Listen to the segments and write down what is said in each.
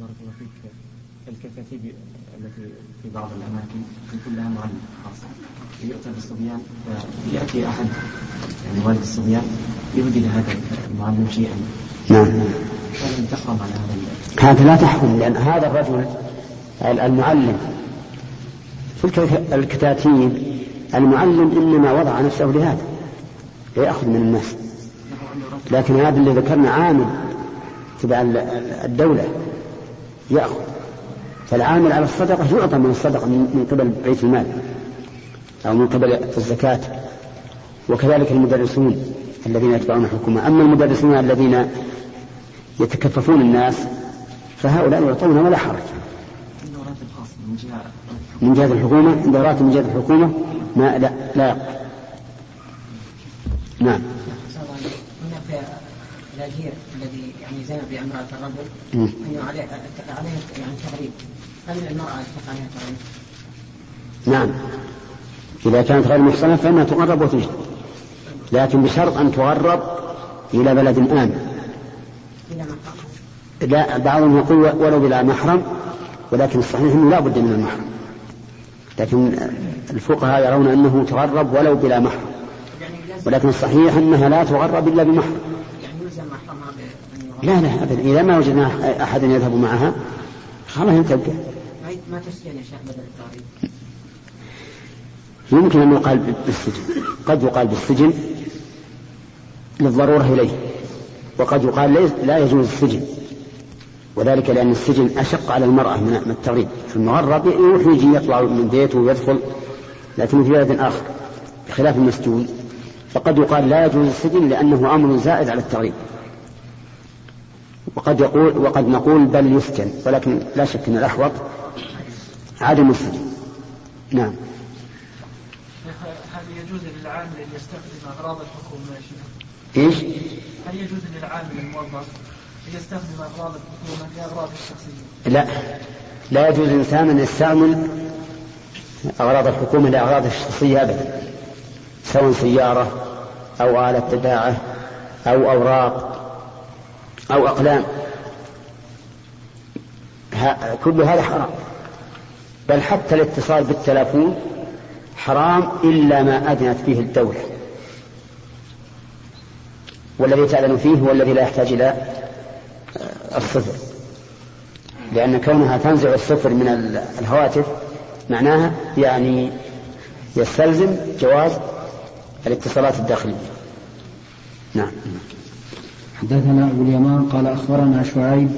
بارك الله فيك الكتاتيب التي في بعض الأماكن يكون لها معلم خاص يؤتى بالصبيان فيأتي أحد يعني والد الصبيان يهدي لهذا المعلم شيئا. نعم. تحرم على هذا هذا لا تحرم لأن هذا الرجل المعلم. في الكتاتيب المعلم إنما وضع نفسه لهذا ليأخذ من الناس. لكن هذا اللي ذكرنا عامل تبع الدولة. يأخذ. فالعامل على الصدقة يعطى من الصدقة من قبل بيت المال أو من قبل الزكاة. وكذلك المدرسون الذين يتبعون الحكومة أما المدرسون الذين يتكففون الناس فهؤلاء يعطون ولا حرج. من جهة الحكومة؟ من دورات من جهة الحكومة؟ ما لا لا نعم. الذي يعني زنى بامراه الرجل انه عليه عليه يعني تغريب. هل المرأة يتفق عليها تغريب؟ نعم. إذا كانت غير محصنة فإنها تغرب وتجد. لكن بشرط أن تغرب إلى بلد آمن. لا بعضهم يقول ولو بلا محرم ولكن الصحيح أنه لا بد من المحرم. لكن الفقهاء يرون أنه تغرب ولو بلا محرم. ولكن الصحيح أنها لا تغرب إلا بمحرم. لا لا أبدا. إذا ما وجدنا أحد يذهب معها خلاص تبقى ما تسجن يا شيخ بدل يمكن أن يقال بالسجن. قد يقال بالسجن للضرورة إليه. وقد يقال لا يجوز السجن. وذلك لأن السجن أشق على المرأة من التغريب. المغرب يروح يجي يطلع من بيته ويدخل لكن في بلد آخر بخلاف المسجون فقد يقال لا يجوز السجن لأنه أمر زائد على التغريب. وقد يقول وقد نقول بل يسجن ولكن لا شك أن الأحوط عدم السجن نعم هل يجوز للعامل أن يستخدم أغراض الحكومة يا شيخ؟ إيش؟ هل يجوز للعامل الموظف يستخدم أغراض الحكومة لأغراض الشخصية لا لا يجوز الإنسان أن يستعمل أغراض الحكومة لأغراض الشخصية أبدا سواء سيارة أو آلة تداعة أو أوراق أو أقلام. كل هذا حرام. بل حتى الاتصال بالتلفون حرام إلا ما أذنت فيه الدولة. والذي تعلن فيه هو الذي لا يحتاج إلى الصفر. لأن كونها تنزع الصفر من الهواتف معناها يعني يستلزم جواز الاتصالات الداخلية. نعم. حدثنا أبو اليمان قال أخبرنا شعيب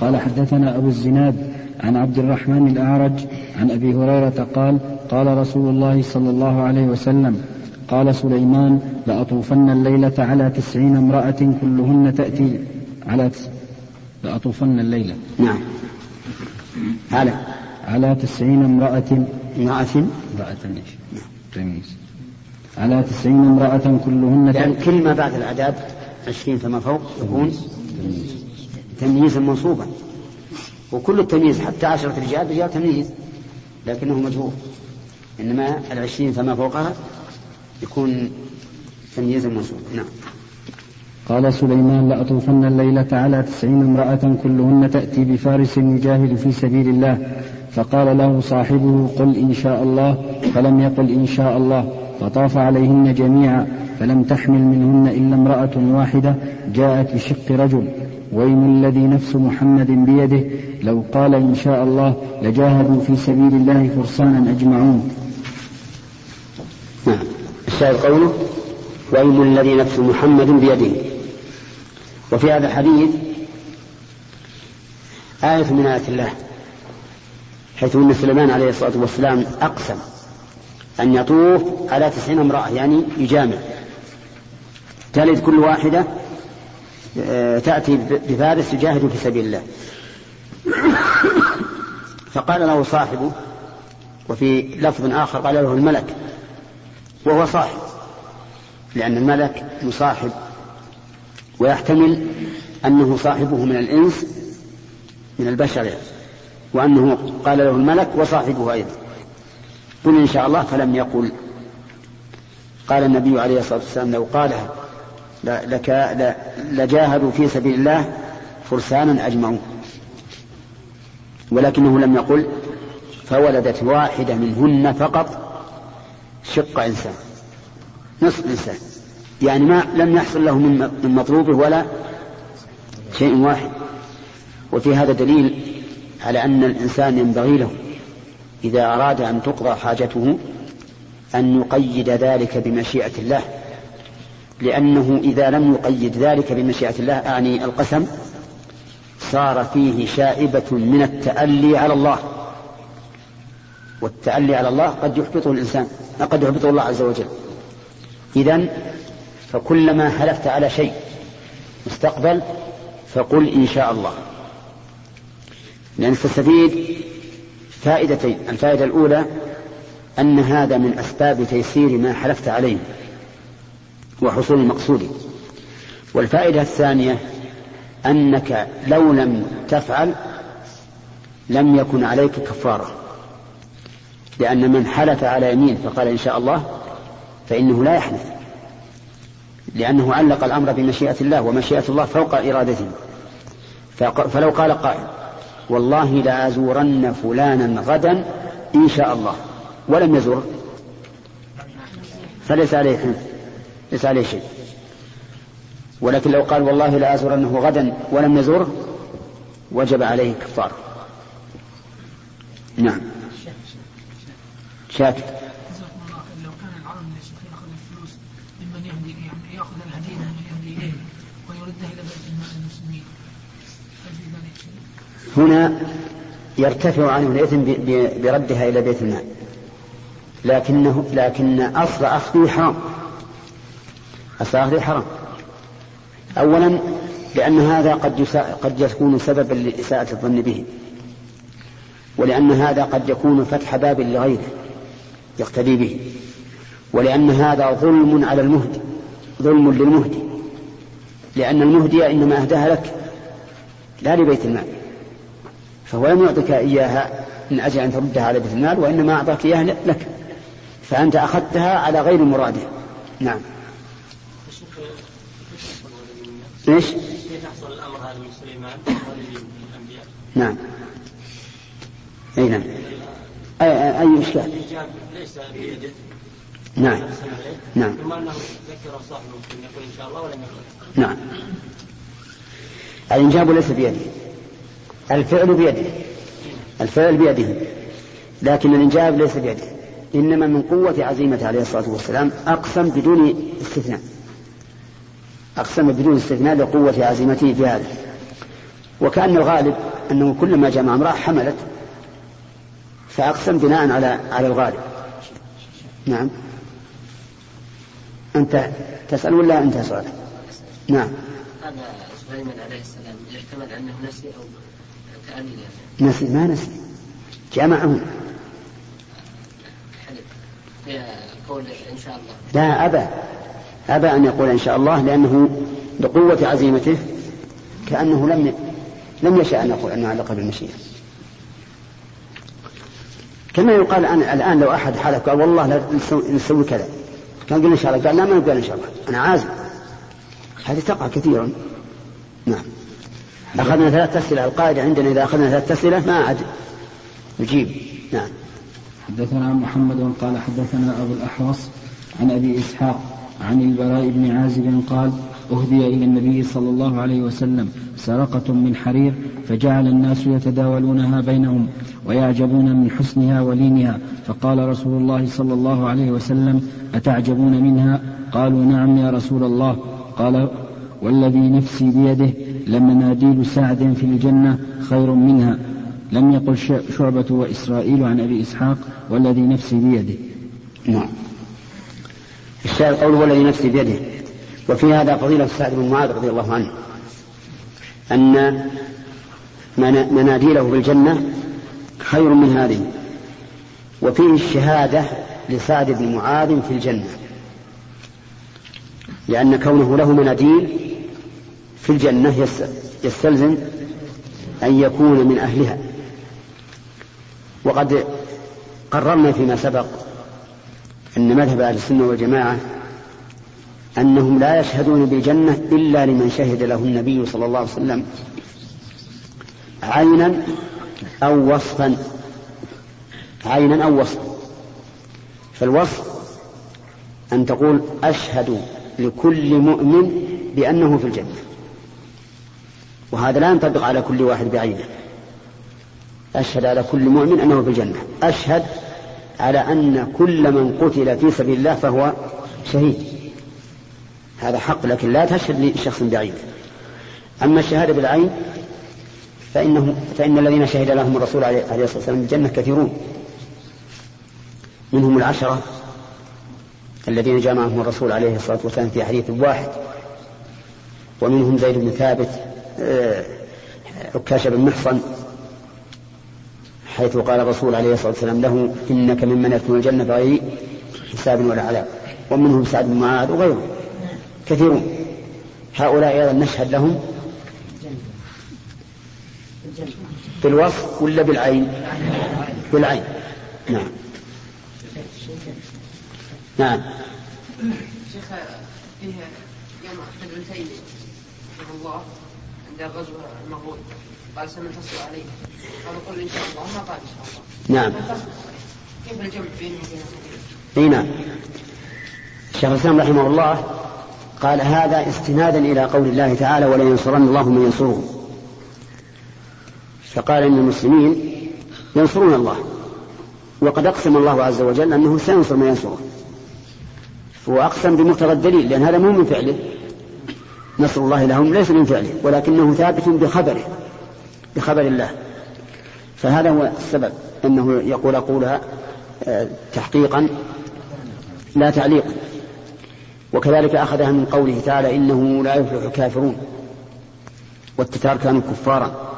قال حدثنا أبو الزناد عن عبد الرحمن الأعرج عن أبي هريرة قال قال رسول الله صلى الله عليه وسلم قال سليمان لأطوفن الليلة على تسعين امرأة كلهن تأتي على تس... لأطوفن الليلة. نعم. على. على تسعين امرأة. امرأة. امرأة. إيش؟ تمييز على تسعين امرأة كلهن يعني كل ما بعد الأعداد عشرين فما فوق يكون تمييزا منصوبا وكل التمييز حتى عشرة رجال رجال تمييز لكنه مجهول. إنما العشرين فما فوقها يكون تمييزا منصوبا نعم. قال سليمان لأطوفن الليلة على تسعين امرأة كلهن تأتي بفارس يجاهد في سبيل الله. فقال له صاحبه قل إن شاء الله. فلم يقل إن شاء الله. فطاف عليهن جميعا. فلم تحمل منهن إلا امرأة واحدة جاءت بشق رجل. ويم الذي نفس محمد بيده. لو قال إن شاء الله لجاهدوا في سبيل الله فرسانا أجمعون. نعم. الشاهد قوله ويم الذي نفس محمد بيده. وفي هذا الحديث آية من آيات الله حيث أن سليمان عليه الصلاة والسلام أقسم أن يطوف على تسعين امرأة يعني يجامع. تلد كل واحدة آه، تأتي بفارس يجاهد في سبيل الله. فقال له صاحبه وفي لفظ آخر قال له الملك وهو صاحب لأن الملك يصاحب ويحتمل أنه صاحبه من الإنس من البشر يعني وأنه قال له الملك وصاحبه أيضا. قل إن شاء الله فلم يقل. قال النبي عليه الصلاة والسلام لو قالها لجاهدوا في سبيل الله فرسانا أجمعون ولكنه لم يقل فولدت واحدة منهن فقط شق إنسان نصف إنسان. يعني ما لم يحصل له من مطلوبه ولا شيء واحد. وفي هذا دليل على أن الإنسان ينبغي له إذا أراد أن تقضى حاجته أن يقيد ذلك بمشيئة الله. لأنه إذا لم يقيد ذلك بمشيئة الله أعني القسم صار فيه شائبة من التألي على الله. والتألي على الله قد يحبطه الإنسان قد يحبطه الله عز وجل. إذا فكلما حلفت على شيء مستقبل فقل إن شاء الله. لأن تستفيد فائدتين الفائدة الأولى أن هذا من أسباب تيسير ما حلفت عليه. وحصول المقصود. والفائدة الثانية أنك لو لم تفعل لم يكن عليك كفارة. لأن من حلف على يمين فقال إن شاء الله فإنه لا يحلف. لأنه علق الأمر بمشيئة الله ومشيئة الله فوق إرادته. فلو قال قائل والله لأزورن فلانا غدا إن شاء الله. ولم يزور فليس عليه حلف. ليس عليه شيء. ولكن لو قال والله لأزورنه غدا ولم يزوره وجب عليه كفار نعم. شيء؟ هنا يرتفع عنه الإثم بردها إلى بيت المال. لكنه لكن أصل أخذه حرام أخذه حرام. أولا لأن هذا قد قد يكون سببا لإساءة الظن به. ولأن هذا قد يكون فتح باب لغيره يقتدي به. ولأن هذا ظلم على المهدي ظلم للمهدي. لأن المهدي إنما أهداها لك لا لبيت المال. فهو لم يعطك إياها من أجل أن تردها على بيت المال وإنما أعطاك إياها لك. فأنت أخذتها على غير مراده نعم. إيش؟ كيف يحصل الأمر هذا من سليمان الأنبياء؟ نعم. أي نعم. اي اي إشكال؟ ليس بيده. نعم. نعم. ثم أنه ذكر صاحبه ان يقول إن شاء الله ولم يقل. نعم. الإنجاب ليس بيده. الفعل بيده. الفعل بيده. لكن الإنجاب ليس بيده. إنما من قوة عزيمته عليه الصلاة والسلام أقسم بدون استثناء. أقسم بدون استثناء لقوة عزيمته في هذا. وكأن الغالب أنه كلما جمع امرأة حملت فأقسم بناء على على الغالب. نعم. أنت تسأل ولا أنت سؤال؟ نعم. هذا سليمان عليه السلام يحتمل أنه نسي أو تأمين نسي. ما نسي. جمعهم قول إن شاء الله. لا أبى. أبى أن يقول إن شاء الله لأنه بقوة عزيمته كأنه لم لم يشاء أن يقول أنه علق بالمشيئة كما يقال أن الآن لو أحد حلف قال والله نسوي كذا. كان قال إن شاء الله قال لا ما نقول إن شاء الله. أنا عازم. هذه تقع كثيرا. نعم. أخذنا ثلاث أسئلة. القاعدة عندنا إذا أخذنا ثلاث أسئلة ما عاد نجيب. نعم. حدثنا محمد قال حدثنا أبو الأحوص عن أبي إسحاق عن البراء بن عازب قال أهدي إلى النبي صلى الله عليه وسلم سرقة من حرير فجعل الناس يتداولونها بينهم ويعجبون من حسنها ولينها. فقال رسول الله صلى الله عليه وسلم أتعجبون منها؟ قالوا نعم يا رسول الله. قال والذي نفسي بيده لمناديل سعد في الجنة خير منها. لم يقل شعبة وإسرائيل عن أبي إسحاق والذي نفسي بيده. نعم. الشاهد قوله والذي نفسي بيده وفي هذا فضيلة سعد بن معاذ رضي الله عنه أن مناديله بالجنة خير من هذه وفيه الشهادة لسعد بن معاذ في الجنة لأن كونه له مناديل في الجنة يستلزم أن يكون من أهلها. وقد قررنا فيما سبق أن مذهب أهل السنة والجماعة أنهم لا يشهدون بالجنة إلا لمن شهد له النبي صلى الله عليه وسلم عينا أو وصفا عينا أو وصفا. فالوصف أن تقول أشهد لكل مؤمن بأنه في الجنة. وهذا لا ينطبق على كل واحد بعينه. أشهد على كل مؤمن أنه في الجنة. أشهد على أن كل من قتل في سبيل الله فهو شهيد. هذا حق لكن لا تشهد لشخص بعينه أما الشهادة بالعين فإنه فإن الذين شهد لهم الرسول عليه الصلاة والسلام بالجنة كثيرون. منهم العشرة الذين جمعهم الرسول عليه الصلاة والسلام في حديث واحد. ومنهم زيد بن ثابت آه، عكاش بن محصن حيث قال الرسول عليه الصلاة والسلام له إنك ممن يدخل الجنة بغير حساب ولا عذاب. ومنهم سعد بن معاذ وغيرهم. كثيرون. هؤلاء أيضا نشهد لهم بالوصف ولا بالعين؟ بالعين. نعم. نعم. شيخ فيه يوم ابن تيمية الله عند الغزو المغول. قال سننتصر عليه. قال قل إن شاء الله ما قال إن شاء الله. نعم. كيف الجمع بينه وبين إي نعم. شيخ الإسلام رحمه الله قال هذا استنادا إلى قول الله تعالى ولينصرن الله من ينصره فقال إن المسلمين ينصرون الله. وقد أقسم الله عز وجل أنه سينصر من ينصره. وأقسم بمقتضى الدليل لأن هذا مو من فعله. نصر الله لهم ليس من فعله ولكنه ثابت بخبره. بخبر الله. فهذا هو السبب أنه يقول أقولها آه، تحقيقا لا تعليقا وكذلك أخذها من قوله تعالى إنه لا يفلح الكافرون. والتتار كانوا كفارا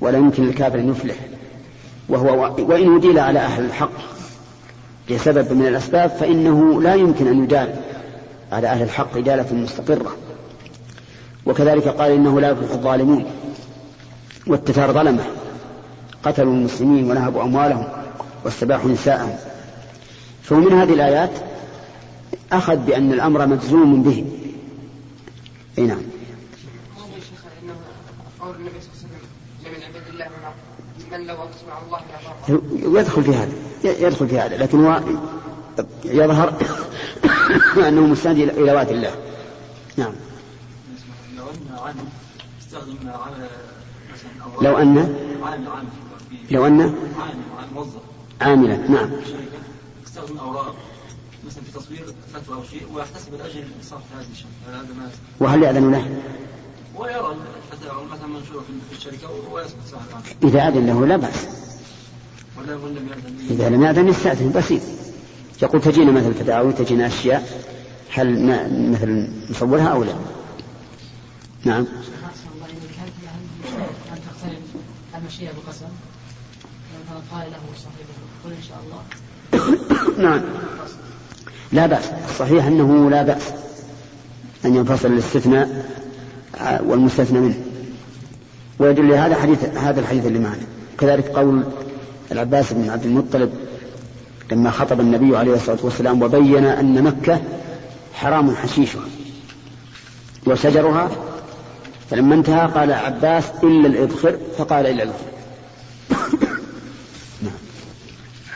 ولا يمكن للكافر أن يفلح. وهو وإن أديل على أهل الحق لسبب من الأسباب فإنه لا يمكن أن يدال على أهل الحق إدالة مستقرة. وكذلك قال إنه لا يفلح الظالمون. والتتار ظلمة. قتلوا المسلمين ونهبوا أموالهم واستباحوا نساءهم. فمن هذه الآيات أخذ بأن الأمر مجزوم به. أي نعم. يدخل في هذا. يدخل في هذا. لكن هو يظهر أنه مستند إلى ذات الله. نعم. لو أن لو أن عاملا نعم. استخدم أوراق مثلا في تصوير فتوى أو شيء ويحتسب الأجر لصرف هذه الشركة وهل يأذن له؟ ويرى الفتاوى مثلا منشورة في الشركة ويسكت صاحب إذا أذن له لا بأس. إذا لم يأذن يستأذن بسيط. يقول تجينا مثل تداوي تجينا أشياء هل مثل نصورها أو لا؟ نعم. المشيئة بقسم قال له صاحبه. قل إن شاء الله. نعم. لا بأس. الصحيح أنه لا بأس أن ينفصل الاستثناء والمستثنى منه. ويدل هذا حديث هذا الحديث اللي معنا. كذلك قول العباس بن عبد المطلب لما خطب النبي عليه الصلاة والسلام وبين أن مكة حرام حشيشها وشجرها فلما انتهى قال عباس إلا الإذخر فقال إلا الإذخر.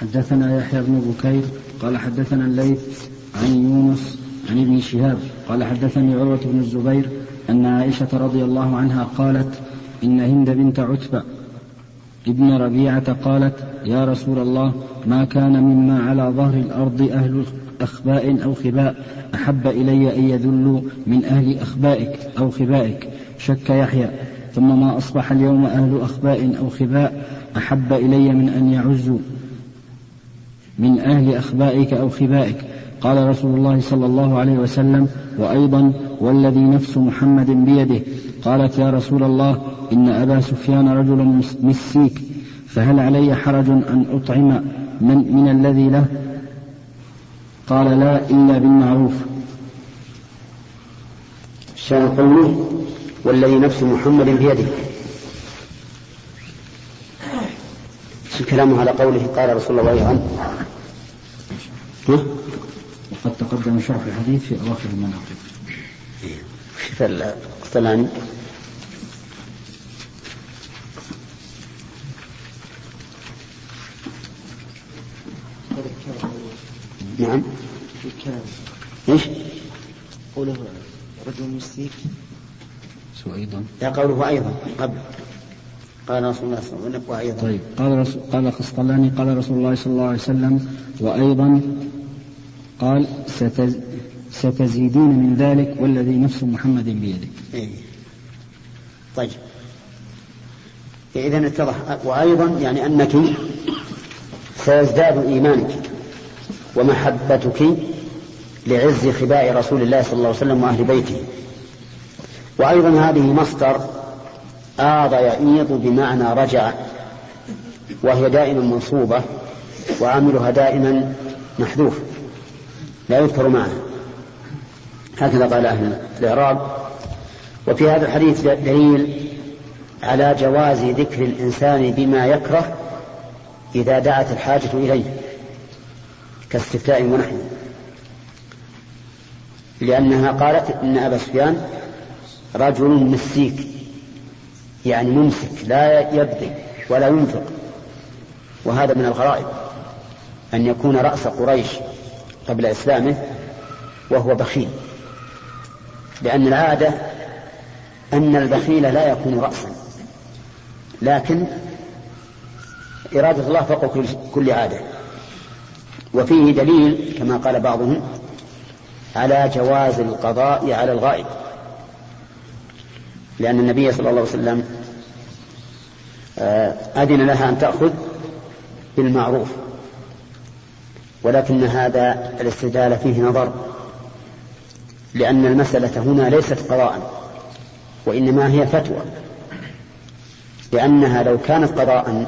حدثنا يحيى بن بكير قال حدثنا الليث عن يونس عن ابن شهاب قال حدثني عروة بن الزبير أن عائشة رضي الله عنها قالت إن هند بنت عتبة ابن ربيعة قالت يا رسول الله ما كان مما على ظهر الأرض أهل أخباء أو خباء أحب إلي أن يذلوا من أهل أخبائك أو خبائك شك يحيى ثم ما أصبح اليوم أهل أخباء أو خباء أحب إلي من أن يعزوا من أهل أخبائك أو خبائك. قال رسول الله صلى الله عليه وسلم وأيضا والذي نفس محمد بيده. قالت يا رسول الله إن أبا سفيان رجل مسيك فهل علي حرج أن أطعم من, من الذي له؟ قال لا إلا بالمعروف. شان قوله والذي نفس محمد بيده. الكلام على قوله قال رسول الله عنه وقد تقدم شرح الحديث في أواخر المناقب شوف القتلاني نعم. إيش؟ قوله رجل مسيك. أيضا. لا قوله أيضا قبل. قال رسول الله صلى الله عليه وسلم وأيضا. طيب قال رسول قال قال رسول الله صلى الله عليه وسلم وأيضا قال ستز ستزيدون من ذلك والذي نفس محمد بيده. إيه. طيب. إذا اتضح. وأيضا يعني أنك سيزداد إيمانك ومحبتك لعز خباء رسول الله صلى الله عليه وسلم وأهل بيته. وأيضا هذه مصدر آض يئيض بمعنى رجع وهي دائما منصوبة وعاملها دائما محذوف لا يذكر معه هكذا قال أهل الإعراب. وفي هذا الحديث دليل على جواز ذكر الإنسان بما يكره إذا دعت الحاجة إليه كاستفتاء ونحوه لأنها قالت إن أبا سفيان رجل مسيك يعني ممسك لا يبذل ولا ينفق. وهذا من الغرائب أن يكون رأس قريش قبل إسلامه وهو بخيل. لأن العادة أن البخيل لا يكون رأسا. لكن إرادة الله فوق كل عادة. وفيه دليل كما قال بعضهم على جواز القضاء على الغائب. لأن النبي صلى الله عليه وسلم آه، أذن لها أن تأخذ بالمعروف ولكن هذا الاستدلال فيه نظر لأن المسألة هنا ليست قضاء وإنما هي فتوى لأنها لو كانت قضاء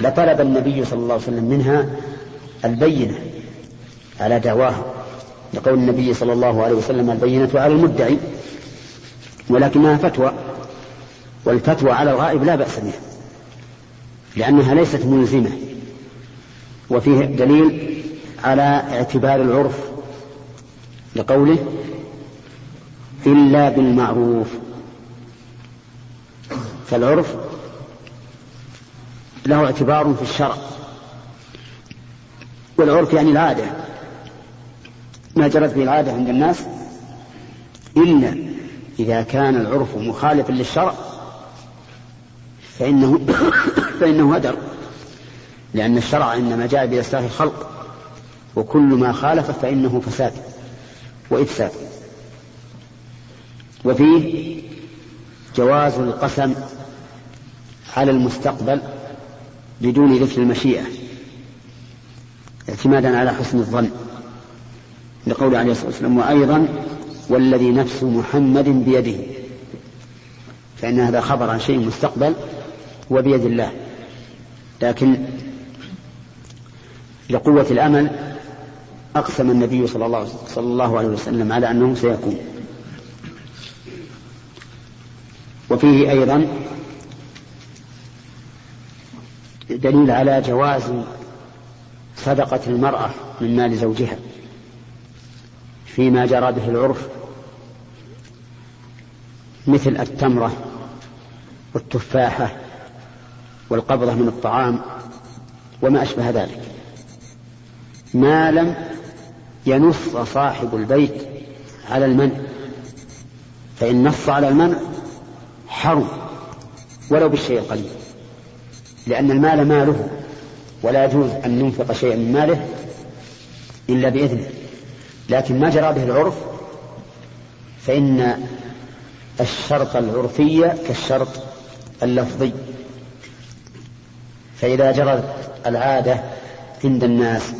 لطلب النبي صلى الله عليه وسلم منها البينة على دعواها لقول النبي صلى الله عليه وسلم البينة على المدعي ولكنها فتوى والفتوى على الغائب لا بأس بها لأنها ليست ملزمة وفيه دليل على اعتبار العرف لقوله إلا بالمعروف. فالعرف له اعتبار في الشرع والعرف يعني العادة. ما جرت به العادة عند الناس إلا إذا كان العرف مخالفا للشرع فإنه فإنه هدر لأن الشرع إنما جاء بإصلاح الخلق وكل ما خالف فإنه فساد وإفساد. وفيه جواز القسم على المستقبل بدون ذكر المشيئة اعتمادا على حسن الظن لقول عليه الصلاة والسلام. وأيضا والذي نفس محمد بيده. فإن هذا خبر عن شيء مستقبل وبيد الله. لكن لقوة الأمل أقسم النبي صلى الله, صلى الله عليه وسلم على أنه سيكون. وفيه أيضا دليل على جواز صدقة المرأة من مال زوجها. فيما جرى به العرف مثل التمرة والتفاحة والقبضة من الطعام وما أشبه ذلك. ما لم ينص صاحب البيت على المنع فإن نص على المنع حرم ولو بالشيء القليل لأن المال ماله ولا يجوز أن ينفق شيئا من ماله إلا بإذنه. لكن ما جرى به العرف فإن الشرط العرفي كالشرط اللفظي. فإذا جرت العادة عند الناس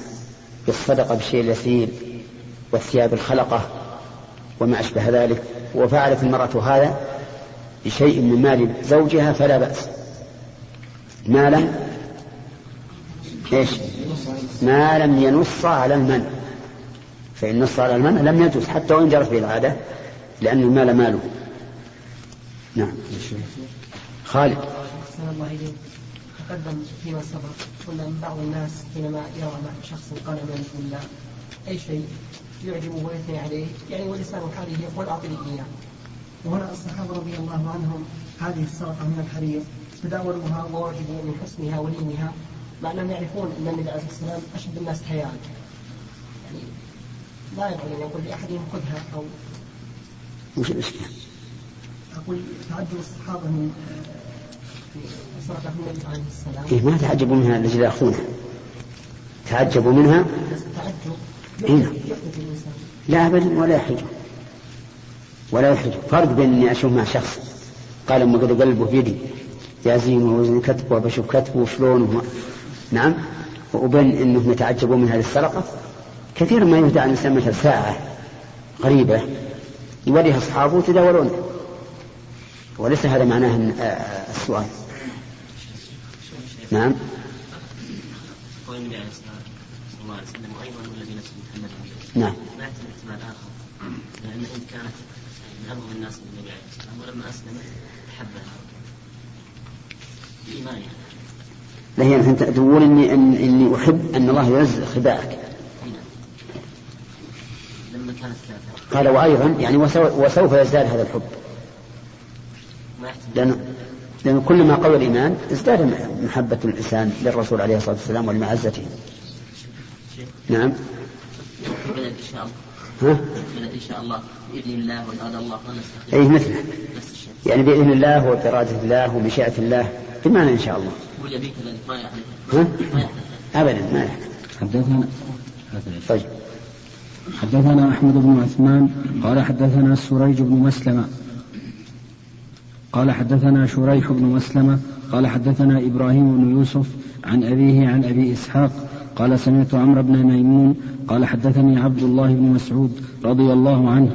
بالصدقة بالشيء اليسير والثياب الخلقة وما أشبه ذلك وفعلت المرأة هذا بشيء من مال زوجها فلا بأس. ما لم إيش؟ ما لم ينص على المنع فإن نص على المنع لم يجوز حتى وإن جرت به العادة لأن المال ماله. نعم. خالد. الله تقدم فيما سبق قلنا أن بعض الناس حينما يرى شخص قال من الله أي شيء يعجبه ويثني عليه يعني ولسان حاله يقول أعطني إياه. وهنا الصحابة رضي الله عنهم هذه السرقه من الحرير تداولوها ووجدوا من حسنها ولينها مع أنهم يعرفون أن النبي عليه الصلاة والسلام أشد الناس حياء. يعني لا يبغى أن يقول لأحدهم خذها أو وش الإشكال؟ أقول تعجب الصحابة من النبي عليه السلام. إيه ما تعجبوا منها لا يأخذونها تعجبوا منها؟ تعجب. إيه؟ لا أبدا ولا يحرج ولا يحرج فرق بين إني أشوف مع شخص قال أما قد قلبه بيدي يزين ووزن كتبه وبشوف كتبه وشلون نعم. وبين انه يتعجبون من هذه السرقه كثيرا ما يهدى عن الانسان مثل ساعة قريبة يوريها أصحابه يتداولون وليس هذا معناه السؤال. نعم. قول النبي عليه وسلم وأيضا والذي نفس محمد نعم. احتمال آخر لأن انت كانت من أبغض الناس للنبي عليه الصلاه والسلام ولما اسلمت أحبها. بايمانها لا هي أنت تقول إني إن إني أحب أن الله ينزل خباءك لما كانت كافرة قال وأيضا يعني وسوف يزداد هذا الحب. لأنه لأنه كلما قوى الإيمان ازداد محبة الإنسان للرسول عليه الصلاة والسلام ولمعزته. نعم. إن شاء الله. ها؟ إن شاء الله بإذن الله وإرادة الله أي مثله. يعني بإذن الله وبإرادة الله ومشيئة الله بمعنى إن شاء الله. يبي كذلك ما يحدث ها؟ أبدا ما يحدث حدثنا؟ طيب. حدثنا أحمد بن عثمان قال حدثنا سريج بن مسلمة. قال حدثنا شريح بن مسلمة قال حدثنا إبراهيم بن يوسف عن أبيه عن أبي إسحاق قال سمعت عمرو بن ميمون قال حدثني عبد الله بن مسعود رضي الله عنه.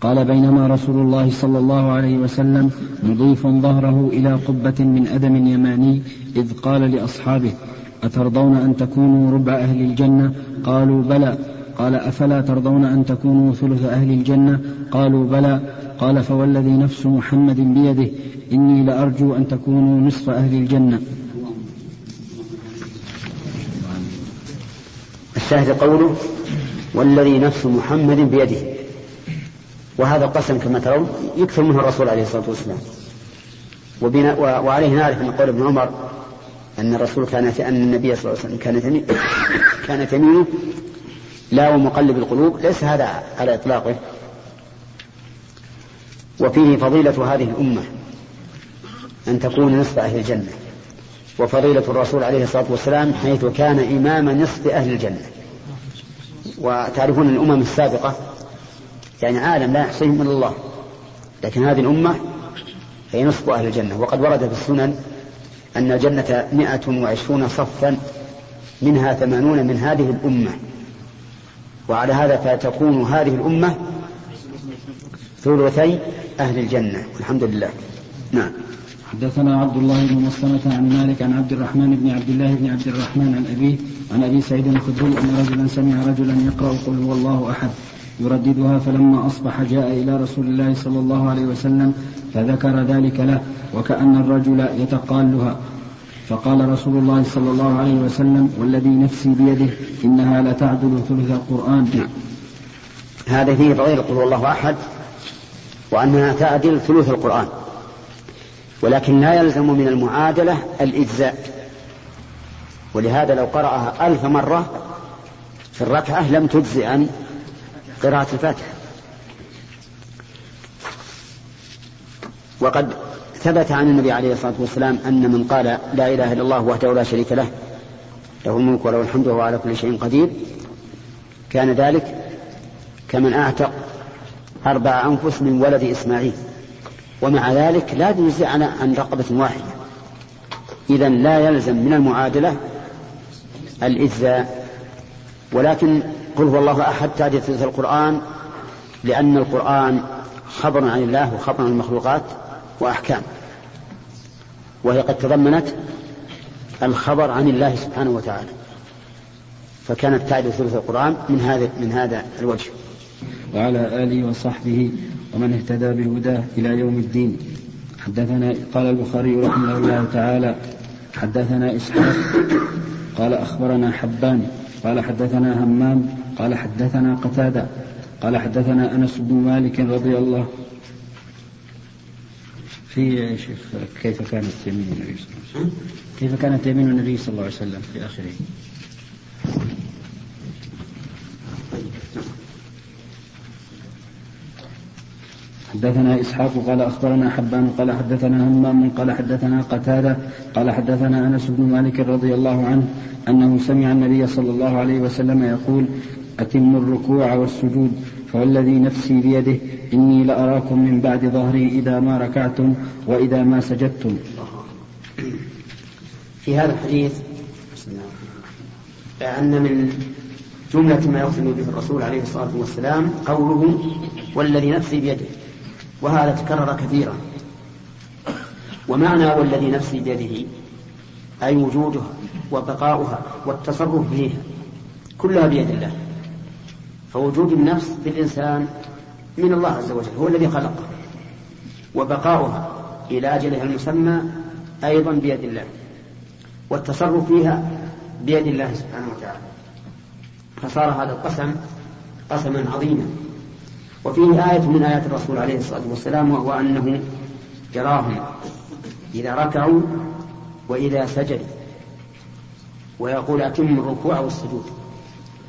قال بينما رسول الله صلى الله عليه وسلم مضيف ظهره إلى قبة من أدم يماني إذ قال لأصحابه أترضون أن تكونوا ربع أهل الجنة؟ قالوا بلى. قال أفلا ترضون أن تكونوا ثلث أهل الجنة؟ قالوا بلى. قال فوالذي نفس محمد بيده إني لأرجو أن تكونوا نصف أهل الجنة. الشاهد قوله والذي نفس محمد بيده. وهذا القسم كما ترون يكثر منه الرسول عليه الصلاة والسلام. وعليه نعرف من قول ابن عمر أن الرسول كان أن النبي صلى الله عليه وسلم كان تميم كان تميمه لا ومقلب القلوب ليس هذا على إطلاقه. وفيه فضيلة هذه الأمة أن تكون نصف أهل الجنة وفضيلة الرسول عليه الصلاة والسلام حيث كان إمام نصف أهل الجنة. وتعرفون الأمم السابقة يعني عالم لا يحصيهم إلا الله لكن هذه الأمة هي نصف أهل الجنة. وقد ورد في السنن أن الجنة مئة وعشرون صفا منها ثمانون من هذه الأمة. وعلى هذا فتكون هذه الأمة ثلثي أهل الجنة. الحمد لله. نعم. حدثنا عبد الله بن مسلمة عن مالك عن عبد الرحمن بن عبد الله بن عبد الرحمن عن أبيه عن أبي سعيد الخدري أن رجلا سمع رجلا يقرأ قل هو الله أحد. يرددها فلما أصبح جاء إلى رسول الله صلى الله عليه وسلم فذكر ذلك له وكأن الرجل يتقالها. فقال رسول الله صلى الله عليه وسلم والذي نفسي بيده إنها لتعدل ثلث القرآن. هذا فيه فضيلة قل الله أحد وأنها تعدل ثلث القرآن. ولكن لا يلزم من المعادلة الإجزاء. ولهذا لو قرأها ألف مرة في الركعة لم تجزئ عن قراءة الفاتحة. وقد ثبت عن النبي عليه الصلاة والسلام أن من قال لا إله إلا الله وحده لا شريك له له الملك وله الحمد وهو على كل شيء قدير. كان ذلك كمن أعتق أربع أنفس من ولد إسماعيل. ومع ذلك لا يجزي عن رقبة واحدة. إذا لا يلزم من المعادلة الإجزاء ولكن قل هو الله أحد تعدي ثلث القرآن لأن القرآن خبر عن الله وخبر عن المخلوقات وأحكام. وهي قد تضمنت الخبر عن الله سبحانه وتعالى. فكانت تعدل ثلث القرآن من هذا من هذا الوجه. وعلى آله وصحبه ومن اهتدى بهداه إلى يوم الدين. حدثنا قال البخاري رحمه الله تعالى حدثنا إسحاق قال أخبرنا حبان قال حدثنا همام قال حدثنا قتادة قال حدثنا أنس بن مالك رضي الله في شيخ كيف كانت يمين النبي صلى الله عليه وسلم؟ كيف كانت يمين النبي صلى الله عليه وسلم في آخره؟ حدثنا إسحاق قال أخبرنا حبان قال حدثنا همام قال حدثنا قتادة قال حدثنا أنس بن مالك رضي الله عنه أنه سمع النبي صلى الله عليه وسلم يقول أتموا الركوع والسجود فوالذي نفسي بيده إني لأراكم من بعد ظهري إذا ما ركعتم وإذا ما سجدتم. في هذا الحديث أن من جملة ما يختم به الرسول عليه الصلاة والسلام قوله والذي نفسي بيده وهذا تكرر كثيرا. ومعنى والذي نفسي بيده أي وجودها وبقاؤها والتصرف فيها كلها بيد الله. فوجود النفس في الإنسان من الله عز وجل هو الذي خلقها وبقاؤها إلى أجلها المسمى أيضا بيد الله. والتصرف فيها بيد الله سبحانه وتعالى. فصار هذا القسم قسما عظيما. وفيه آية من آيات الرسول عليه الصلاة والسلام وهو أنه يراهم إذا ركعوا وإذا سجدوا. ويقول أتم الركوع والسجود.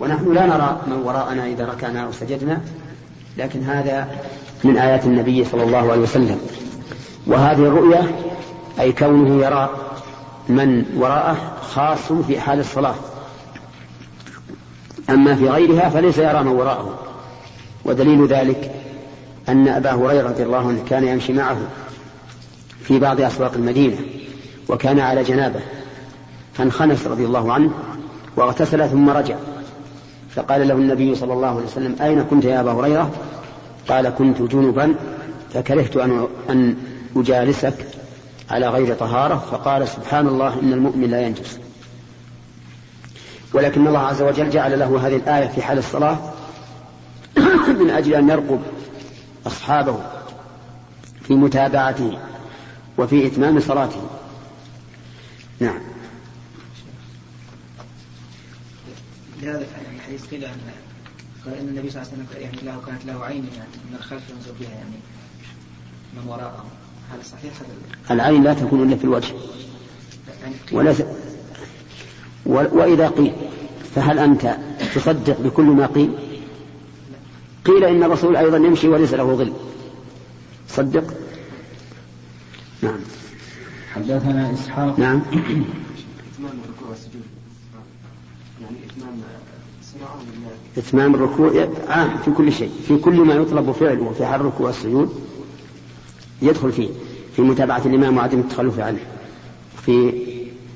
ونحن لا نرى من وراءنا إذا ركعنا أو سجدنا لكن هذا من آيات النبي صلى الله عليه وسلم. وهذه الرؤية أي كونه يرى من وراءه خاص في حال الصلاة. أما في غيرها فليس يرى من وراءه. ودليل ذلك أن أبا هريرة رضي الله عنه كان يمشي معه في بعض أسواق المدينة وكان على جنابة فانخنس رضي الله عنه واغتسل ثم رجع. فقال له النبي صلى الله عليه وسلم أين كنت يا أبا هريرة؟ قال كنت جنبا فكرهت أن أن أجالسك على غير طهارة فقال سبحان الله إن المؤمن لا ينجس. ولكن الله عز وجل جعل له هذه الآية في حال الصلاة من أجل أن يرقب أصحابه في متابعته وفي إتمام صلاته. نعم. لهذا الحديث قيل أن قال أن النبي صلى الله عليه وسلم يعني له كانت له عين يعني من الخلف ينظر بها يعني من وراءه هذا صحيح هذا العين لا تكون إلا في الوجه. يعني ولا وإذا قيل فهل أنت تصدق بكل ما قيل؟ قيل إن الرسول أيضا يمشي وليس له ظل. صدق؟ نعم. حدثنا إسحاق. نعم. إتمام الركوع عام في كل شيء في كل ما يطلب فعله في حال الركوع والسجود يدخل فيه في متابعة الإمام وعدم التخلف عنه في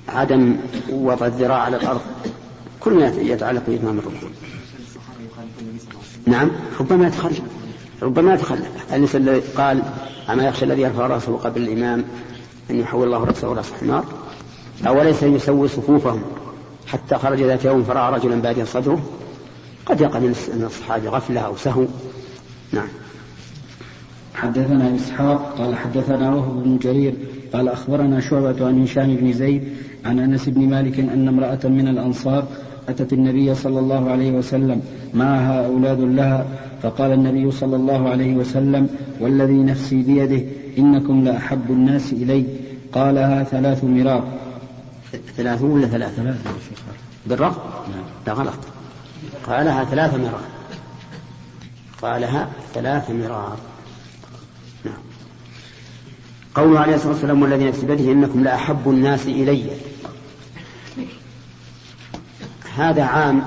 عدم وضع الذراع على الأرض كل ما يتعلق بإتمام الركوع. نعم ربما يتخلف ربما يتخلف. أنس الذي قال أما يخشى الذي يرفع رأسه قبل الإمام أن يحول الله رأسه رأس حمار؟ أوليس يسوي صفوفهم؟ حتى خرج ذات يوم فرأى رجلا باديا صدره. قد يقع من الصحابة غفلة أو سهو. نعم. حدثنا إسحاق قال حدثنا وهب بن جرير قال أخبرنا شعبة عن هشام بن زيد عن أنس بن مالك أن امرأة من الأنصار أتت النبي صلى الله عليه وسلم معها أولاد لها فقال النبي صلى الله عليه وسلم والذي نفسي بيده إنكم لأحب الناس إلي. قالها ثلاث مرار. ثلاث ولا ثلاثة؟ ثلاثة بالرفض؟ لا غلط. قالها ثلاث مرار قالها ثلاث مرار نعم. قوله عليه الصلاة والسلام والذي نفس بيده إنكم لأحب الناس إلي. هذا عام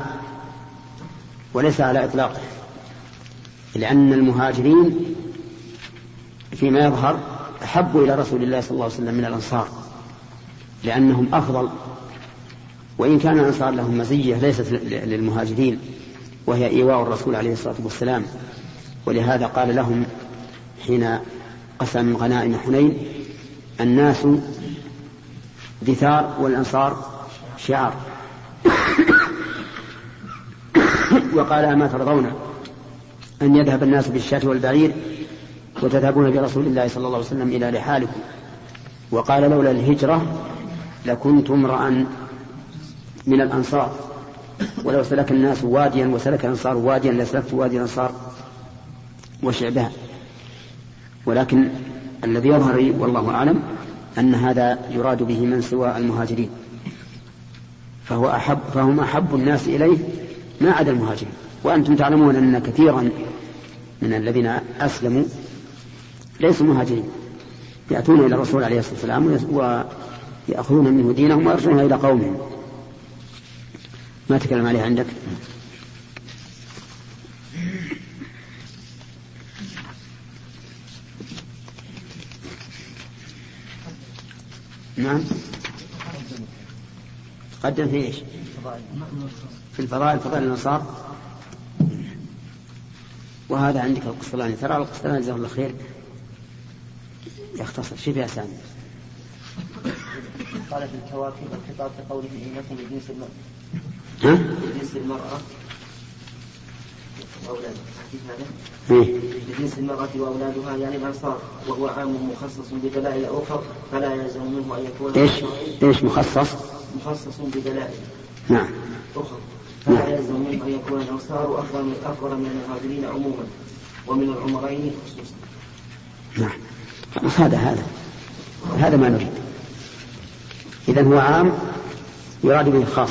وليس على إطلاقه لأن المهاجرين فيما يظهر أحبوا إلى رسول الله صلى الله عليه وسلم من الأنصار. لأنهم أفضل. وإن كان الأنصار لهم مزية ليست للمهاجرين وهي إيواء الرسول عليه الصلاة والسلام. ولهذا قال لهم حين قسم غنائم حنين الناس دثار والأنصار شعار. وقال أما ترضون أن يذهب الناس بالشاة والبعير وتذهبون برسول الله صلى الله عليه وسلم إلى رحالكم؟ وقال لولا الهجرة لكنت امرأ من الأنصار. ولو سلك الناس واديا وسلك الأنصار واديا لسلكت وادي الأنصار وشعبها. ولكن الذي يظهر لي والله أعلم أن هذا يراد به من سوى المهاجرين. فهو أحب فهم أحب الناس إليه ما عدا المهاجرين. وأنتم تعلمون أن كثيرا من الذين أسلموا ليسوا مهاجرين. يأتون إلى الرسول عليه الصلاة والسلام ويأخذون منه دينهم ويرجعون إلى قومهم. ما تكلم عليه عندك؟ نعم. تقدم في إيش؟ في الفضائل فضائل النصارى وهذا عندك القسطلاني. ترى القسطلاني جزاه الله خير. يختصر. شبه أسامي قال في الكواكب الخطاب كقوله إنكم لجنس المرأة؟ لجنس المرأة وأولادها هذا إيه؟ لجنس المرأة وأولادها يعني الأنصار وهو عام مخصص بدلائل أخرى فلا يلزم منه أن يكون إيش؟ إيش مخصص؟ مخصص بدلائل نعم أخرى فلا يلزم منه أن يكون الأنصار أفضل من أفضل من المهاجرين عموما ومن العمرين خصوصا. نعم خلاص هذا هذا هذا ما نريد إذا هو عام يراد به الخاص.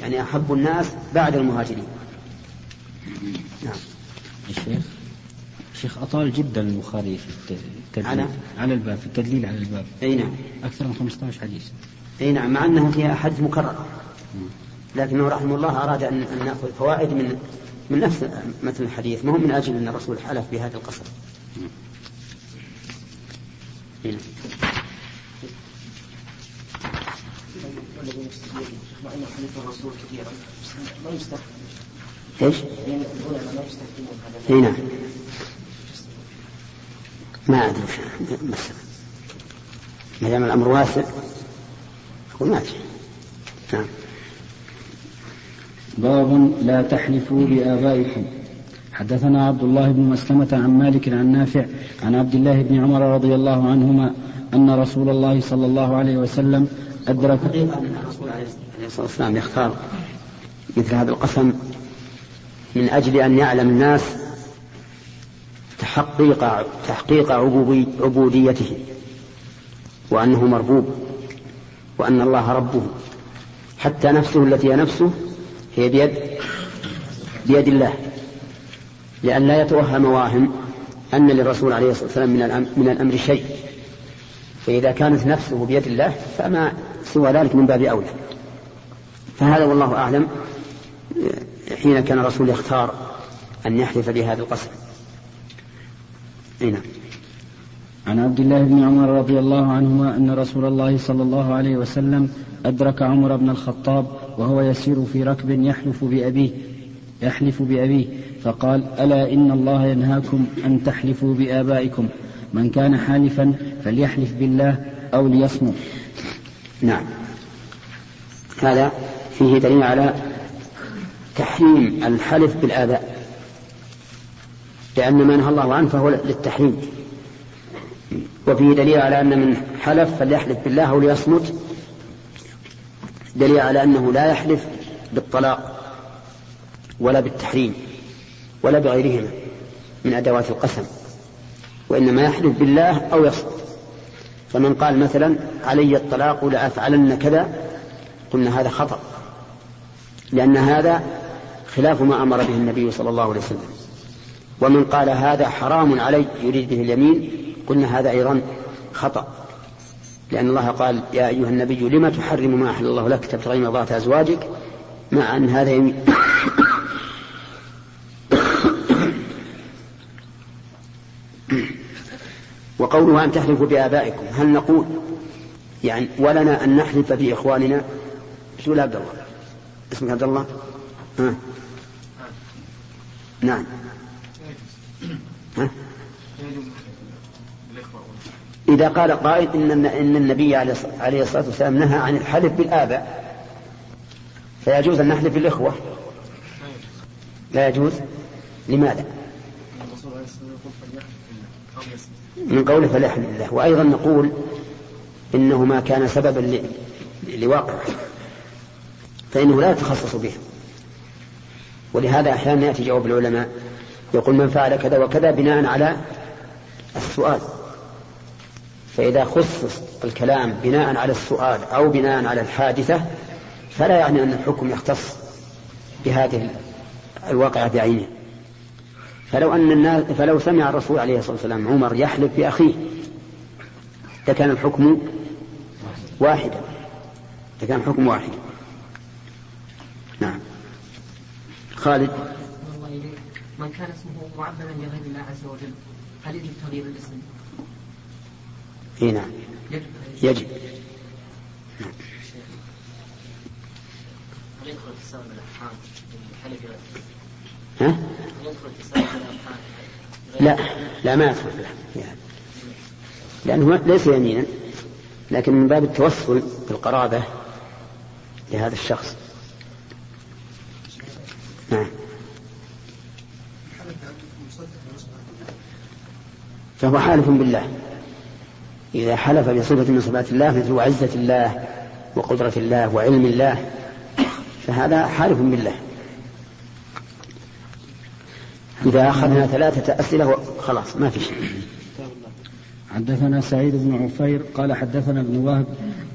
يعني أحب الناس بعد المهاجرين. نعم. الشيخ الشيخ أطال جدا البخاري في التدليل. على- على الباب في التدليل على الباب. أي نعم. أكثر من 15 حديث أي نعم مع أنه فيها أحاديث مكررة. لكنه رحمه الله أراد أن نأخذ فوائد من من نفس مثل الحديث. ما هو من أجل أن الرسول حلف بهذا القصر. أي أن حديث الرسول كثيرا ما يستحيل إيش؟ يعني ما نعم ما أدري. وش ما دام الأمر واسع أقول ما أدري. نعم. باب لا تحلفوا بآبائكم حدثنا عبد الله بن مسلمة عن مالك عن نافع عن عبد الله بن عمر رضي الله عنهما أن رسول الله صلى الله عليه وسلم أدرك. حقيقة أن الرسول عليه الصلاة والسلام يختار مثل هذا القسم من أجل أن يعلم الناس تحقيق تحقيق عبودي عبوديته وأنه مربوب وأن الله ربه. حتى نفسه التي هي نفسه هي بيد بيد الله. لأن لا يتوهم واهم أن للرسول عليه الصلاة والسلام من الأمر شيء. فإذا كانت نفسه بيد الله فما سوى ذلك من باب أولى. فهذا والله أعلم حين كان الرسول يختار أن يحلف بهذا القسم نعم. عن عبد الله بن عمر رضي الله عنهما أن رسول الله صلى الله عليه وسلم أدرك عمر بن الخطاب وهو يسير في ركب يحلف بأبيه يحلف بأبيه فقال ألا إن الله ينهاكم أن تحلفوا بآبائكم. من كان حالفا فليحلف بالله أو ليصمت. نعم. هذا فيه دليل على تحريم الحلف بالآباء. لأن ما نهى الله عنه فهو للتحريم. وفيه دليل على أن من حلف فليحلف بالله أو ليصمت دليل على أنه لا يحلف بالطلاق ولا بالتحريم ولا بغيرهما من أدوات القسم. وإنما يحلف بالله أو يصمت. فمن قال مثلا علي الطلاق لأفعلن كذا قلنا هذا خطأ. لأن هذا خلاف ما أمر به النبي صلى الله عليه وسلم. ومن قال هذا حرام علي يريد به اليمين قلنا هذا أيضا خطأ. لأن الله قال يا أيها النبي لما تحرم ما أحل الله لك تبتغي مرضات أزواجك مع أن هذا يمين وقوله أن تحلفوا بآبائكم. هل نقول يعني ولنا أن نحلف بإخواننا؟ بسم عبد الله. اسمك عبد الله؟ ها. نعم. ها؟ إذا قال قائل إن إن النبي عليه الصلاة والسلام نهى عن الحلف بالآباء فيجوز أن نحلف بالإخوة. لا يجوز. لماذا؟ من قوله فليحلف بالله وأيضا نقول إنه ما كان سببا. لواقع فإنه لا يتخصص به. ولهذا أحيانا يأتي جواب العلماء يقول من فعل كذا وكذا بناء على السؤال. فإذا خصص الكلام بناء على السؤال أو بناء على الحادثة فلا يعني أن الحكم يختص بهذه الواقعة بعينه. فلو أن الناس فلو سمع الرسول عليه الصلاة والسلام عمر يحلف بأخيه لكان الحكم واحدا. لكان الحكم واحدا. نعم. خالد؟ من كان اسمه معبدا لغير الله عز وجل هل يجب تغيير الاسم؟ إي نعم. يجب. يجب. اتصال بالارحام ها؟ لا لا ما يدخل في. لأنه ليس يمينا لكن من باب التوسل بالقرابة لهذا الشخص نعم فهو حالف بالله إذا حلف بصفة من صفات الله مثل عزة الله وقدرة الله وعلم الله فهذا حالف بالله إذا أخذنا ثلاثة أسئلة خلاص ما في شيء. حدثنا سعيد بن عفير قال حدثنا ابن وهب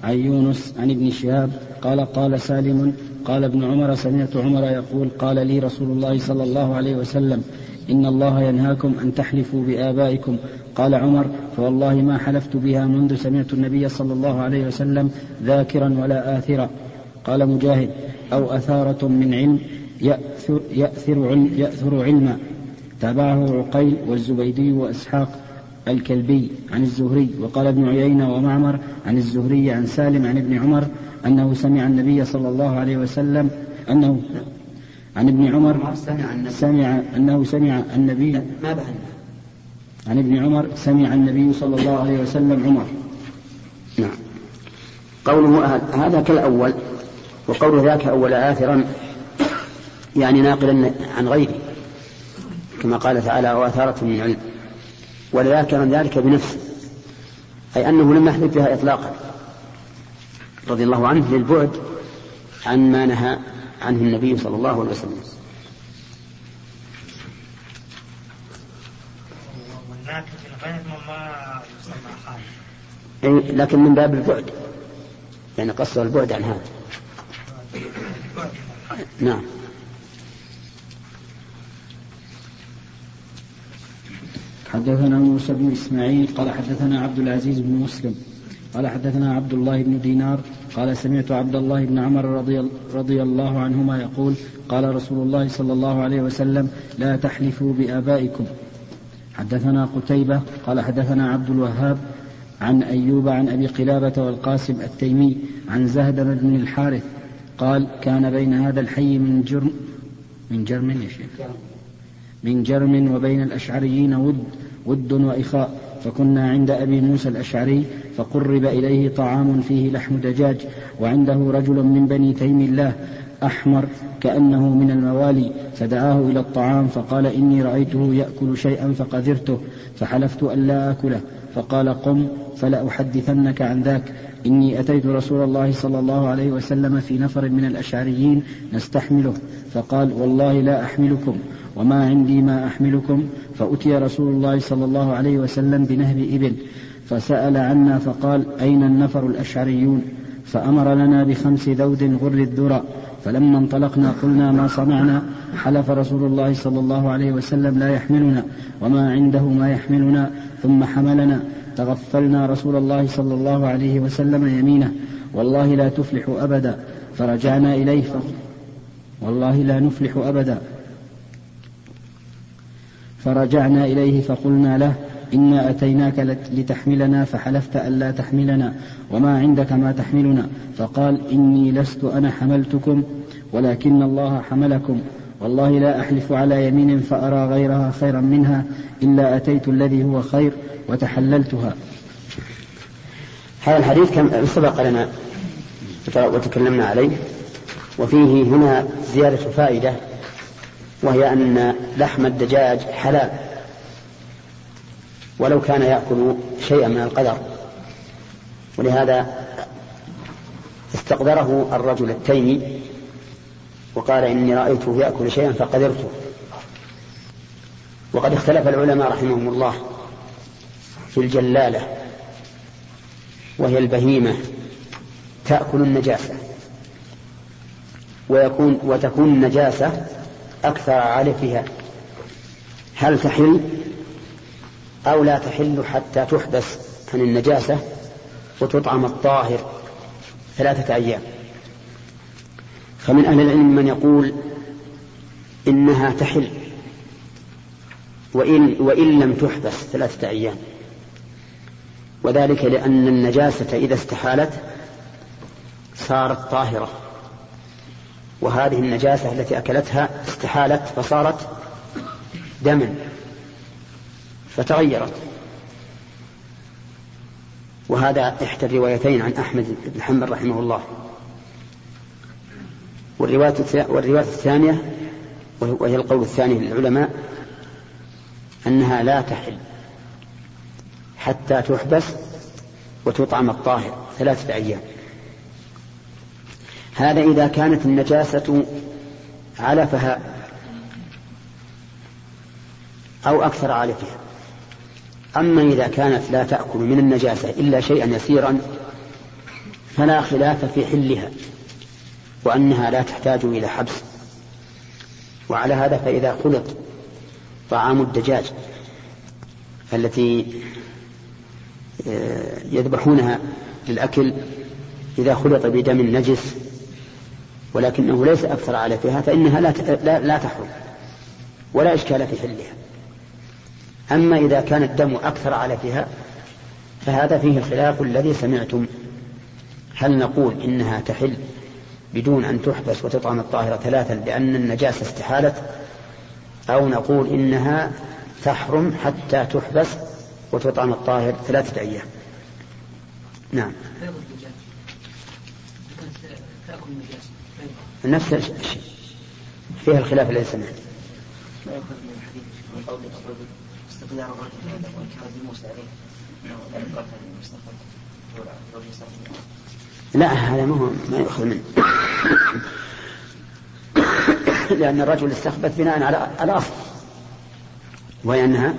عن يونس عن ابن شهاب قال قال سالم قال ابن عمر سمعت عمر يقول قال لي رسول الله صلى الله عليه وسلم إن الله ينهاكم أن تحلفوا بآبائكم. قال عمر فوالله ما حلفت بها منذ سمعت النبي صلى الله عليه وسلم ذاكرا ولا آثرا. قال مجاهد أو أثارة من علم يأثر, يأثر, علم يأثر علما. تابعه عقيل والزبيدي وإسحاق الكلبي عن الزهري وقال ابن عيينة ومعمر عن الزهري عن سالم عن ابن عمر أنه سمع النبي صلى الله عليه وسلم أنه عن ابن عمر سمع أنه سمع النبي ما عن ابن عمر سمع النبي صلى الله عليه وسلم عمر. نعم. قوله هذا كالأول وقول ذاك أول آثرا يعني ناقلا عن غيره. كما قال تعالى وأثارة من علم. ولذاكر ذلك بنفسه أي أنه لم يحلف بها إطلاقا. رضي الله عنه للبعد عن ما نهى عنه النبي صلى الله عليه وسلم. أي لكن من باب البعد يعني قصر البعد عن هذا. نعم. حدثنا موسى بن إسماعيل قال حدثنا عبد العزيز بن مسلم قال حدثنا عبد الله بن دينار قال سمعت عبد الله بن عمر رضي, رضي الله عنهما يقول قال رسول الله صلى الله عليه وسلم لا تحلفوا بآبائكم. حدثنا قتيبة قال حدثنا عبد الوهاب عن أيوب عن أبي قلابة والقاسم التيمي عن زهد بن الحارث قال كان بين هذا الحي من جرم من جرم يا شيخ من جرم وبين الأشعريين ود ود وإخاء. فكنا عند أبي موسى الأشعري فقرب إليه طعام فيه لحم دجاج وعنده رجل من بني تيم الله أحمر كأنه من الموالي فدعاه إلى الطعام فقال إني رأيته يأكل شيئا فقذرته فحلفت ألا آكله. فقال قم فلا أحدثنك عن ذاك. إني أتيت رسول الله صلى الله عليه وسلم في نفر من الأشعريين نستحمله. فقال والله لا أحملكم وما عندي ما أحملكم. فأتي رسول الله صلى الله عليه وسلم بنهب إبل فسأل عنا فقال أين النفر الأشعريون؟ فأمر لنا بخمس ذود غر الذرى فلما انطلقنا قلنا ما صنعنا. حلف رسول الله صلى الله عليه وسلم لا يحملنا وما عنده ما يحملنا. ثم حملنا. تغفلنا رسول الله صلى الله عليه وسلم يمينه. والله لا تفلح أبدا. فرجعنا إليه. والله لا نفلح أبدا. فرجعنا إليه فقلنا له إنا أتيناك لتحملنا فحلفت ألا تحملنا وما عندك ما تحملنا. فقال إني لست أنا حملتكم ولكن الله حملكم. والله لا أحلف على يمين فأرى غيرها خيرا منها إلا أتيت الذي هو خير وتحللتها. هذا الحديث كم سبق لنا وتكلمنا عليه. وفيه هنا زيادة فائدة وهي أن لحم الدجاج حلال. ولو كان يأكل شيئا من القدر. ولهذا استقدره الرجل التيمي وقال إني رأيته يأكل شيئا فقدرته. وقد اختلف العلماء رحمهم الله في الجلالة وهي البهيمة تأكل النجاسة ويكون وتكون النجاسة أكثر علفها هل تحل؟ أو لا تحل حتى تحبس عن النجاسة وتطعم الطاهر ثلاثة أيام. فمن أهل العلم من يقول إنها تحل وإن, وإن لم تحبس ثلاثة أيام. وذلك لأن النجاسة إذا استحالت صارت طاهرة. وهذه النجاسة التي أكلتها استحالت فصارت دما. فتغيرت. وهذا إحدى الروايتين عن أحمد بن حنبل رحمه الله. والرواية والرواية الثانية وهي القول الثاني للعلماء أنها لا تحل حتى تحبس وتطعم الطاهر ثلاثة أيام. هذا إذا كانت النجاسة علفها أو أكثر علفها. أما إذا كانت لا تأكل من النجاسة إلا شيئا يسيرا فلا خلاف في حلها وأنها لا تحتاج إلى حبس. وعلى هذا فإذا خلط طعام الدجاج التي آه، يذبحونها للأكل إذا خلط بدم نجس ولكنه ليس أكثر على فيها فإنها لا لا, لا تحرم ولا إشكال في حلها. أما إذا كان الدم أكثر على فيها فهذا فيه الخلاف الذي سمعتم. هل نقول إنها تحل بدون أن تحبس وتطعم الطاهرة ثلاثا لأن النجاسة استحالت؟ أو نقول إنها تحرم حتى تحبس وتطعم الطاهر ثلاثة أيام؟ نعم. نفس الشيء. فيها الخلاف الذي سمعت. لا هذا ما هو ما يؤخذ منه لأن الرجل استخبث بناء على على أصل وهي أنها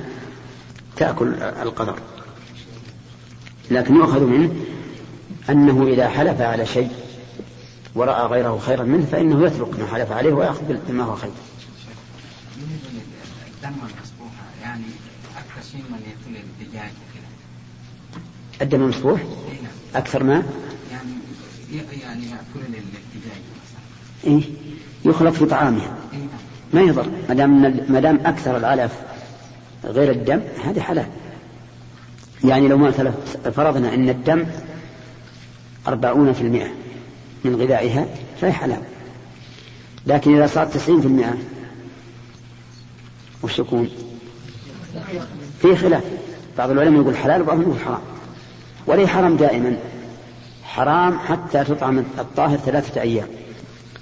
تأكل القدر لكن يؤخذ منه أنه إذا حلف على شيء ورأى غيره خيرا منه فإنه يترك ما حلف عليه ويأخذ بما هو خير يعني من الدجاج وكذا الدم نعم. أكثر ما؟ يعني يعني يأكل الدجاج إيه يخلط في طعامها إيه، نعم. ما يضر ما دام ما دام أكثر العلف غير الدم هذه حلال. يعني لو مثلا فرضنا أن الدم أربعون في المئة من غذائها فهي حلال. لكن إذا صار تسعين في المئة وش يكون؟ في خلاف. بعض العلماء يقول حلال وبعضهم يقول حرام. وليه حرام دائما. حرام حتى تطعم الطاهر ثلاثة أيام.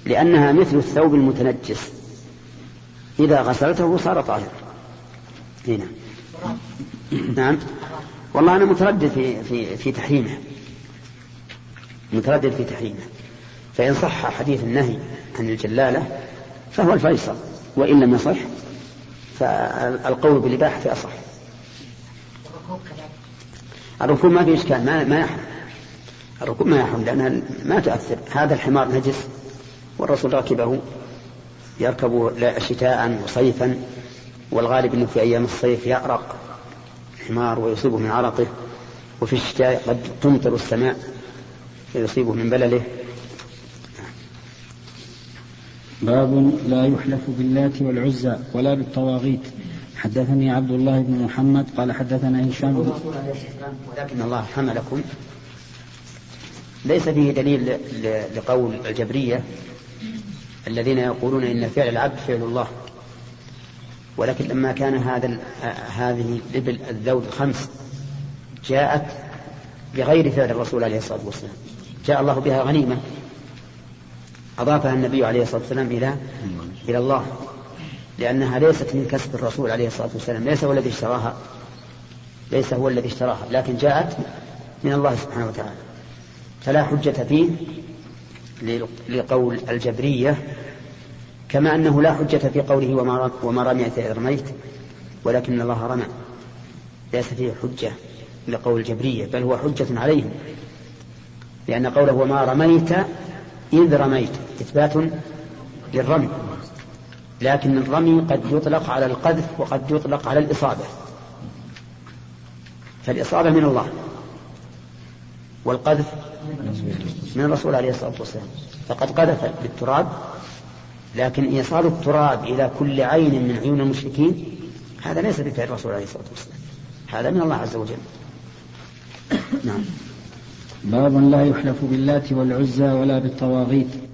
لأنها مثل الثوب المتنجس. إذا غسلته صار طاهر هنا نعم. والله أنا متردد في في في تحريمه. متردد في تحريمه. فإن صح حديث النهي عن الجلالة فهو الفيصل. وإن لم يصح فالقول بالإباحة أصح. الركوب ما في إشكال ما, ما يحرم. الركوب ما يحرم لأنها ما تأثر هذا الحمار نجس والرسول ركبه يركب شتاء وصيفا والغالب أنه في أيام الصيف يأرق الحمار ويصيبه من عرقه وفي الشتاء قد تمطر السماء فيصيبه من بلله. باب لا يحلف باللات والعزى ولا بالطواغيت. حدثني عبد الله بن محمد قال حدثنا هشام. ولكن الله حملكم. ليس فيه دليل لقول الجبرية الذين يقولون إن فعل العبد فعل الله. ولكن لما كان هذا هذه الإبل الذود الخمس جاءت بغير فعل الرسول عليه الصلاة والسلام. جاء الله بها غنيمة. أضافها النبي عليه الصلاة والسلام إلى إلى الله لأنها ليست من كسب الرسول عليه الصلاة والسلام ليس هو الذي اشتراها ليس هو الذي اشتراها لكن جاءت من الله سبحانه وتعالى. فلا حجة فيه لقول الجبرية كما أنه لا حجة في قوله وما, رميت إذ رميت ولكن الله رمى. ليس فيه حجة لقول الجبرية بل هو حجة عليهم لأن قوله وما رميت إذ رميت إثبات للرمي. لكن الرمي قد يطلق على القذف وقد يطلق على الإصابة. فالإصابة من الله. والقذف من الرسول عليه الصلاة والسلام. فقد قذف بالتراب. لكن إيصال التراب إلى كل عين من عيون المشركين هذا ليس بفعل الرسول عليه الصلاة والسلام. هذا من الله عز وجل. نعم. باب لا يحلف باللات والعزى ولا بالطواغيت.